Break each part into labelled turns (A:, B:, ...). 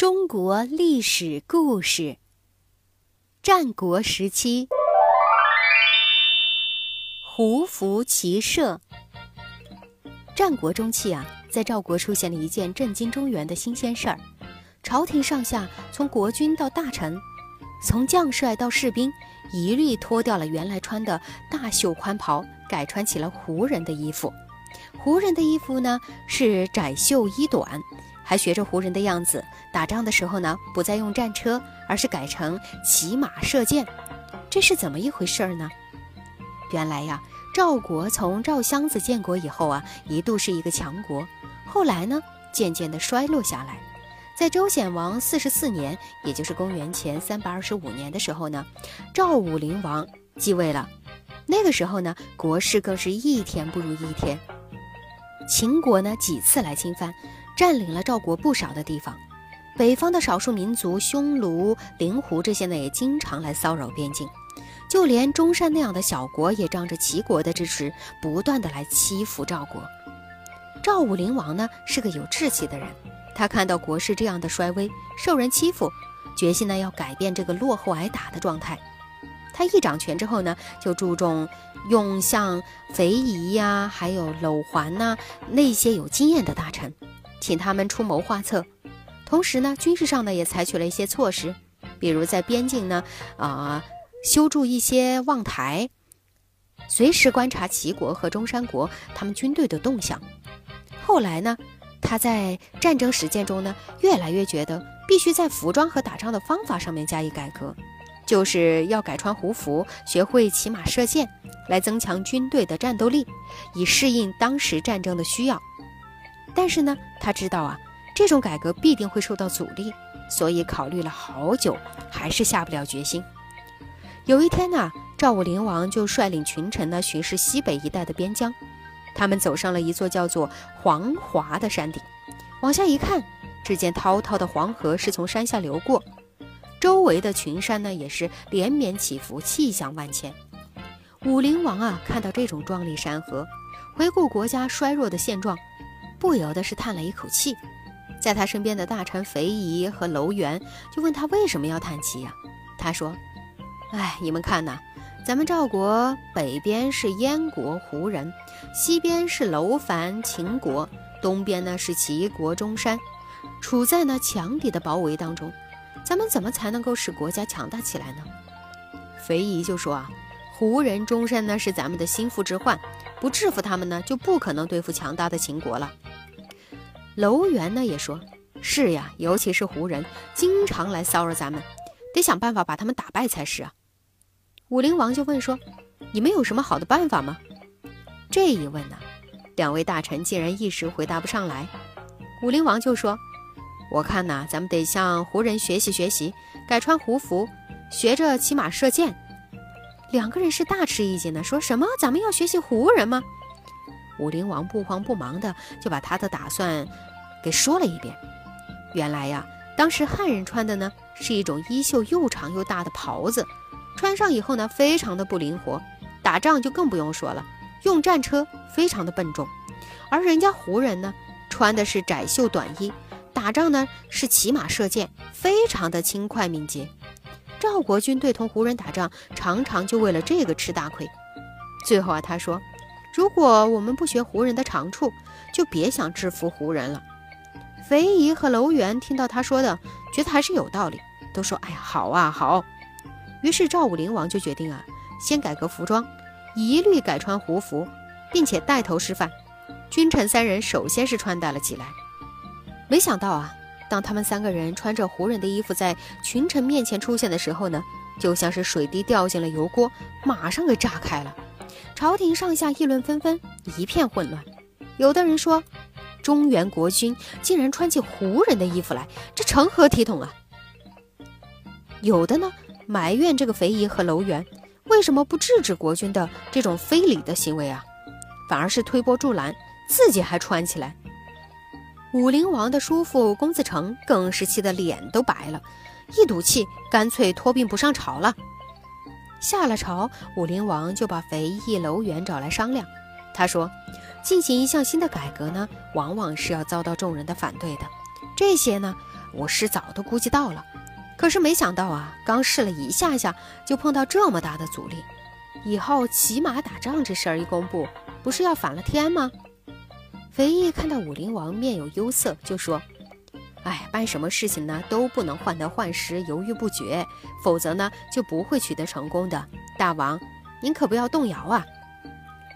A: 中国历史故事：战国时期，胡服骑射。战国中期啊，在赵国出现了一件震惊中原的新鲜事儿：朝廷上下，从国君到大臣，从将帅到士兵，一律脱掉了原来穿的大袖宽袍，改穿起了胡人的衣服。胡人的衣服呢，是窄袖衣短。还学着胡人的样子，打仗的时候呢，不再用战车，而是改成骑马射箭。这是怎么一回事儿呢？原来呀，赵国从赵襄子建国以后啊，一度是一个强国，后来呢，渐渐的衰落下来。在周显王四十四年，也就是公元前三百二十五年的时候呢，赵武灵王继位了。那个时候呢，国势更是一天不如一天。秦国呢，几次来侵犯。占领了赵国不少的地方，北方的少数民族匈奴、灵狐这些呢，也经常来骚扰边境，就连中山那样的小国，也仗着齐国的支持，不断的来欺负赵国。赵武灵王呢，是个有志气的人，他看到国势这样的衰微，受人欺负，决心呢要改变这个落后挨打的状态。他一掌权之后呢，就注重用像肥夷呀，还有搂环呐那些有经验的大臣。请他们出谋划策，同时呢，军事上呢也采取了一些措施，比如在边境呢，啊，修筑一些望台，随时观察齐国和中山国他们军队的动向。后来呢，他在战争实践中呢，越来越觉得必须在服装和打仗的方法上面加以改革，就是要改穿胡服，学会骑马射箭，来增强军队的战斗力，以适应当时战争的需要。但是呢，他知道啊，这种改革必定会受到阻力，所以考虑了好久，还是下不了决心。有一天呢，赵武灵王就率领群臣呢巡视西北一带的边疆。他们走上了一座叫做黄华的山顶，往下一看，只见滔滔的黄河是从山下流过，周围的群山呢也是连绵起伏，气象万千。武灵王啊，看到这种壮丽山河，回顾国家衰弱的现状。不由得是叹了一口气，在他身边的大臣肥夷和楼元就问他为什么要叹气呀？他说：“哎，你们看呐，咱们赵国北边是燕国胡人，西边是楼烦秦国，东边呢是齐国中山，处在呢强敌的包围当中，咱们怎么才能够使国家强大起来呢？”肥夷就说：“啊，胡人中山呢是咱们的心腹之患，不制服他们呢，就不可能对付强大的秦国了。”楼元呢也说：“是呀，尤其是胡人，经常来骚扰咱们，得想办法把他们打败才是啊。”武灵王就问说：“你们有什么好的办法吗？”这一问呢，两位大臣竟然一时回答不上来。武灵王就说：“我看呐，咱们得向胡人学习学习，改穿胡服，学着骑马射箭。”两个人是大吃一惊的，说什么：“咱们要学习胡人吗？”武灵王不慌不忙的就把他的打算。给说了一遍，原来呀，当时汉人穿的呢是一种衣袖又长又大的袍子，穿上以后呢非常的不灵活，打仗就更不用说了，用战车非常的笨重，而人家胡人呢穿的是窄袖短衣，打仗呢是骑马射箭，非常的轻快敏捷。赵国军队同胡人打仗，常常就为了这个吃大亏。最后啊，他说，如果我们不学胡人的长处，就别想制服胡人了。肥夷和楼元听到他说的，觉得还是有道理，都说：“哎呀，好啊，好。”于是赵武灵王就决定啊，先改革服装，一律改穿胡服，并且带头示范。君臣三人首先是穿戴了起来。没想到啊，当他们三个人穿着胡人的衣服在群臣面前出现的时候呢，就像是水滴掉进了油锅，马上给炸开了。朝廷上下议论纷纷，一片混乱。有的人说。中原国君竟然穿起胡人的衣服来，这成何体统啊？有的呢埋怨这个肥夷和楼元为什么不制止国君的这种非礼的行为啊，反而是推波助澜，自己还穿起来。武灵王的叔父公子成更是气得脸都白了，一赌气，干脆托病不上朝了。下了朝，武灵王就把肥夷、楼元找来商量，他说。进行一项新的改革呢，往往是要遭到众人的反对的。这些呢，我是早都估计到了。可是没想到啊，刚试了一下下，就碰到这么大的阻力。以后骑马打仗这事儿一公布，不是要反了天吗？肥义看到武灵王面有忧色，就说：“哎，办什么事情呢，都不能患得患失、犹豫不决，否则呢，就不会取得成功的。大王，您可不要动摇啊！”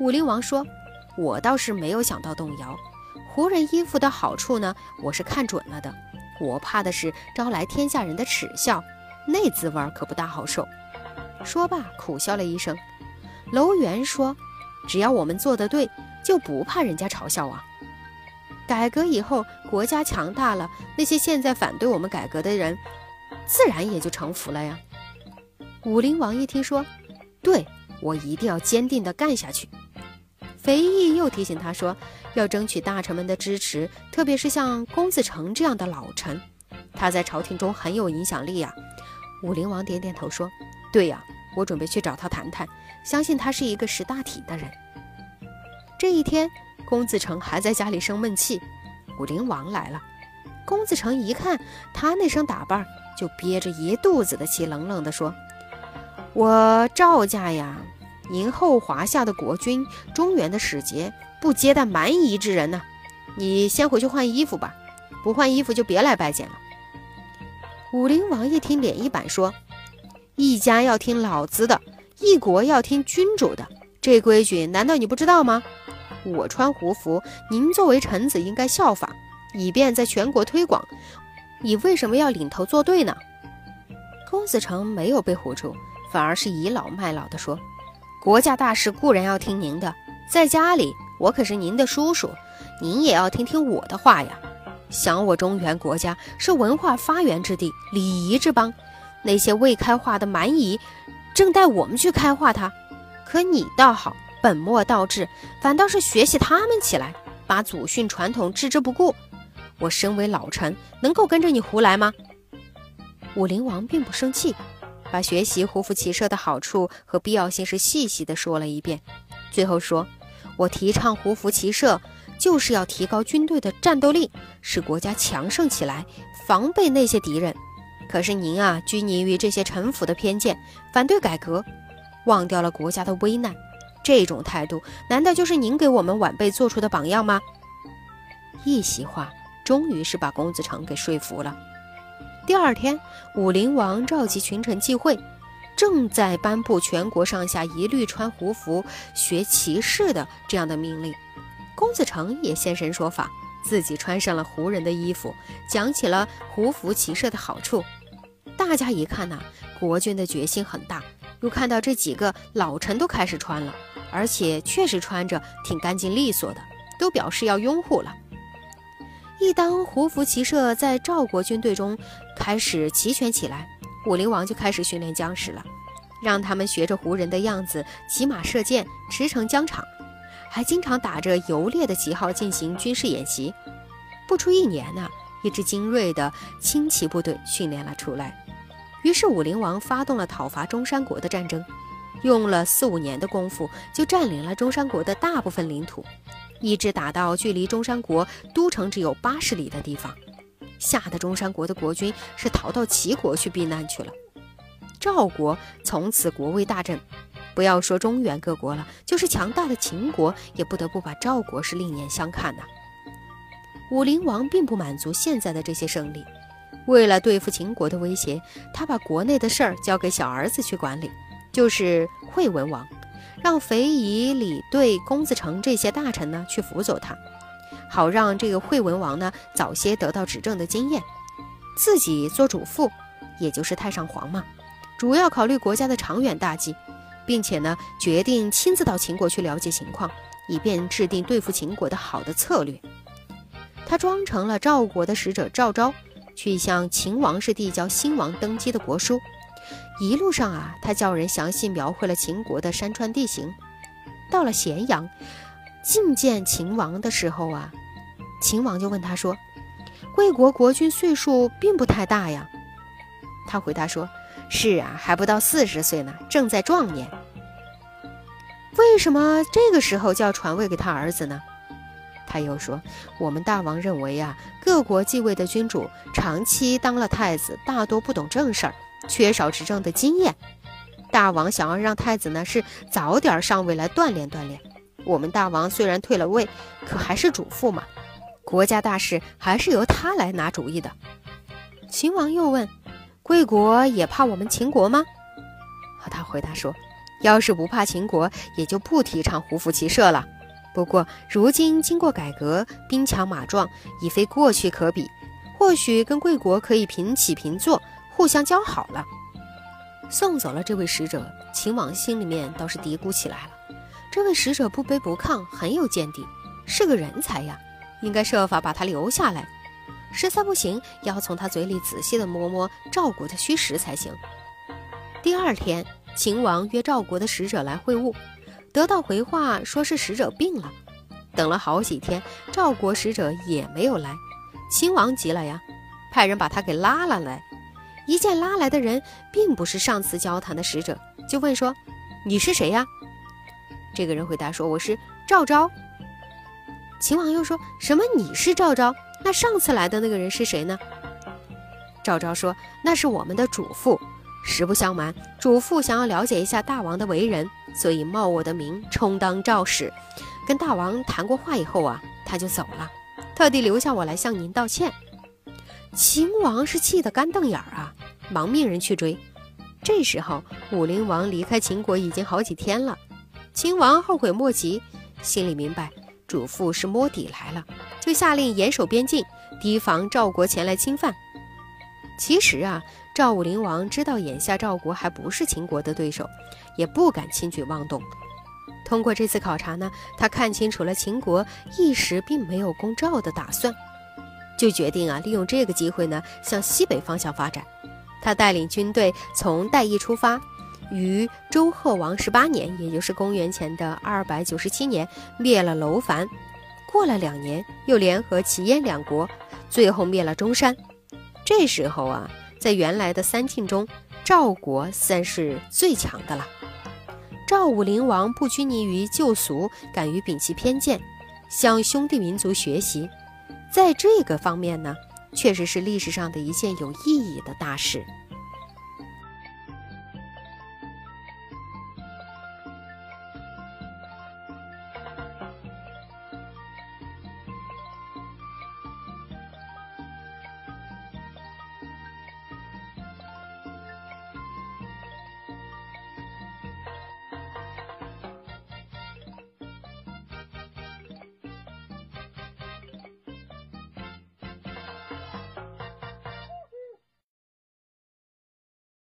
A: 武灵王说：“我倒是没有想到动摇，胡人衣服的好处呢，我是看准了的。我怕的是招来天下人的耻笑，那滋味可不大好受。”说罢，苦笑了一声。楼元说：“只要我们做得对，就不怕人家嘲笑啊。改革以后，国家强大了，那些现在反对我们改革的人，自然也就臣服了呀。”武陵王一听说：“对我一定要坚定地干下去。”肥义又提醒他说：“要争取大臣们的支持，特别是像公子成这样的老臣，他在朝廷中很有影响力呀。”武灵王点点头说：“对呀。”我准备去找他谈谈，相信他是一个识大体的人。这一天，公子成还在家里生闷气，武灵王来了。公子成一看他那身打扮，就憋着一肚子的气，冷冷地说：“我赵家呀，迎后华夏的国君、中原的使节，不接待蛮夷之人呢。你先回去换衣服吧，不换衣服就别来拜见了。”武陵王一听，脸一板说。一家要听老子的，一国要听君主的，这规矩难道你不知道吗？我穿胡服，您作为臣子应该效仿，以便在全国推广。你为什么要领头作对呢？公子成没有被唬住，反而是倚老卖老的说：“国家大事固然要听您的，在家里我可是您的叔叔，您也要听听我的话呀。想我中原国家是文化发源之地，礼仪之邦。”那些未开化的蛮夷，正待我们去开化它。可你倒好，本末倒置，反倒是学习他们起来，把祖训传统置之不顾。我身为老臣，能够跟着你胡来吗？武陵王并不生气，把学习胡服骑射的好处和必要性是细细的说了一遍。最后说：“我提倡胡服骑射，就是要提高军队的战斗力，使国家强盛起来，防备那些敌人。”可是您啊，拘泥于这些臣服的偏见，反对改革，忘掉了国家的危难，这种态度难道就是您给我们晚辈做出的榜样吗？一席话，终于是把公子成给说服了。第二天，武陵王召集群臣聚会，正在颁布全国上下一律穿胡服、学骑士的这样的命令。公子成也现身说法。自己穿上了胡人的衣服，讲起了胡服骑射的好处。大家一看呐，国君的决心很大。又看到这几个老臣都开始穿了，而且确实穿着挺干净利索的，都表示要拥护了。一当胡服骑射在赵国军队中开始齐全起来，武陵王就开始训练将士了，让他们学着胡人的样子骑马射箭，驰骋疆场。还经常打着游猎的旗号进行军事演习，不出一年呢，一支精锐的轻骑部队训练了出来。于是武陵王发动了讨伐中山国的战争，用了四五年的功夫就占领了中山国的大部分领土，一直打到距离中山国都城只有八十里的地方，吓得中山国的国君是逃到齐国去避难去了。赵国从此国威大振。不要说中原各国了，就是强大的秦国，也不得不把赵国是另眼相看呐。武陵王并不满足现在的这些胜利，为了对付秦国的威胁，他把国内的事儿交给小儿子去管理，就是惠文王，让肥夷、李对、公子成这些大臣呢去辅佐他，好让这个惠文王呢早些得到执政的经验，自己做主父，也就是太上皇嘛，主要考虑国家的长远大计。并且呢，决定亲自到秦国去了解情况，以便制定对付秦国的好的策略。他装成了赵国的使者赵昭，去向秦王室递交新王登基的国书。一路上啊，他叫人详细描绘了秦国的山川地形。到了咸阳，觐见秦王的时候啊，秦王就问他说：“魏国国君岁数并不太大呀。”他回答说。是啊，还不到四十岁呢，正在壮年。为什么这个时候就要传位给他儿子呢？他又说：“我们大王认为啊，各国继位的君主长期当了太子，大多不懂正事儿，缺少执政的经验。大王想要让太子呢是早点上位来锻炼锻炼。我们大王虽然退了位，可还是主父嘛，国家大事还是由他来拿主意的。”秦王又问：“贵国也怕我们秦国吗？”和他回答说：“要是不怕秦国，也就不提倡胡服骑射了。”不过，如今经过改革，兵强马壮，已非过去可比。或许跟贵国可以平起平坐，互相交好了。送走了这位使者，秦王心里面倒是嘀咕起来了：这位使者不卑不亢，很有见地，是个人才呀，应该设法把他留下来。实在不行，要从他嘴里仔细地摸摸赵国的虚实才行。第二天，秦王约赵国的使者来会晤。得到回话，说是使者病了。等了好几天，赵国使者也没有来。秦王急了呀，派人把他给拉了来。一见拉来的人并不是上次交谈的使者，就问说：“你是谁呀？”这个人回答说：“我是赵昭。”秦王又说什么：“你是赵昭？那上次来的那个人是谁呢？”赵昭说：“那是我们的主父。”实不相瞒，主父想要了解一下大王的为人，所以冒我的名充当赵使。跟大王谈过话以后啊，他就走了，特地留下我来向您道歉。秦王是气得干瞪眼儿啊，忙命人去追。这时候武陵王离开秦国已经好几天了，秦王后悔莫及，心里明白主父是摸底来了，就下令严守边境，提防赵国前来侵犯。其实啊。赵武灵王知道眼下赵国还不是秦国的对手，也不敢轻举妄动。通过这次考察呢，他看清楚了秦国一时并没有攻赵的打算，就决定啊利用这个机会呢向西北方向发展。他带领军队从代邑出发，于周贺王十八年，也就是公元前的二百九十七年，灭了楼烦。过了两年，又联合齐燕两国，最后灭了中山。这时候啊。在原来的三晋中，赵国算是最强的了。赵武灵王不拘泥于旧俗，敢于摒弃偏见，向兄弟民族学习，在这个方面呢，确实是历史上的一件有意义的大事。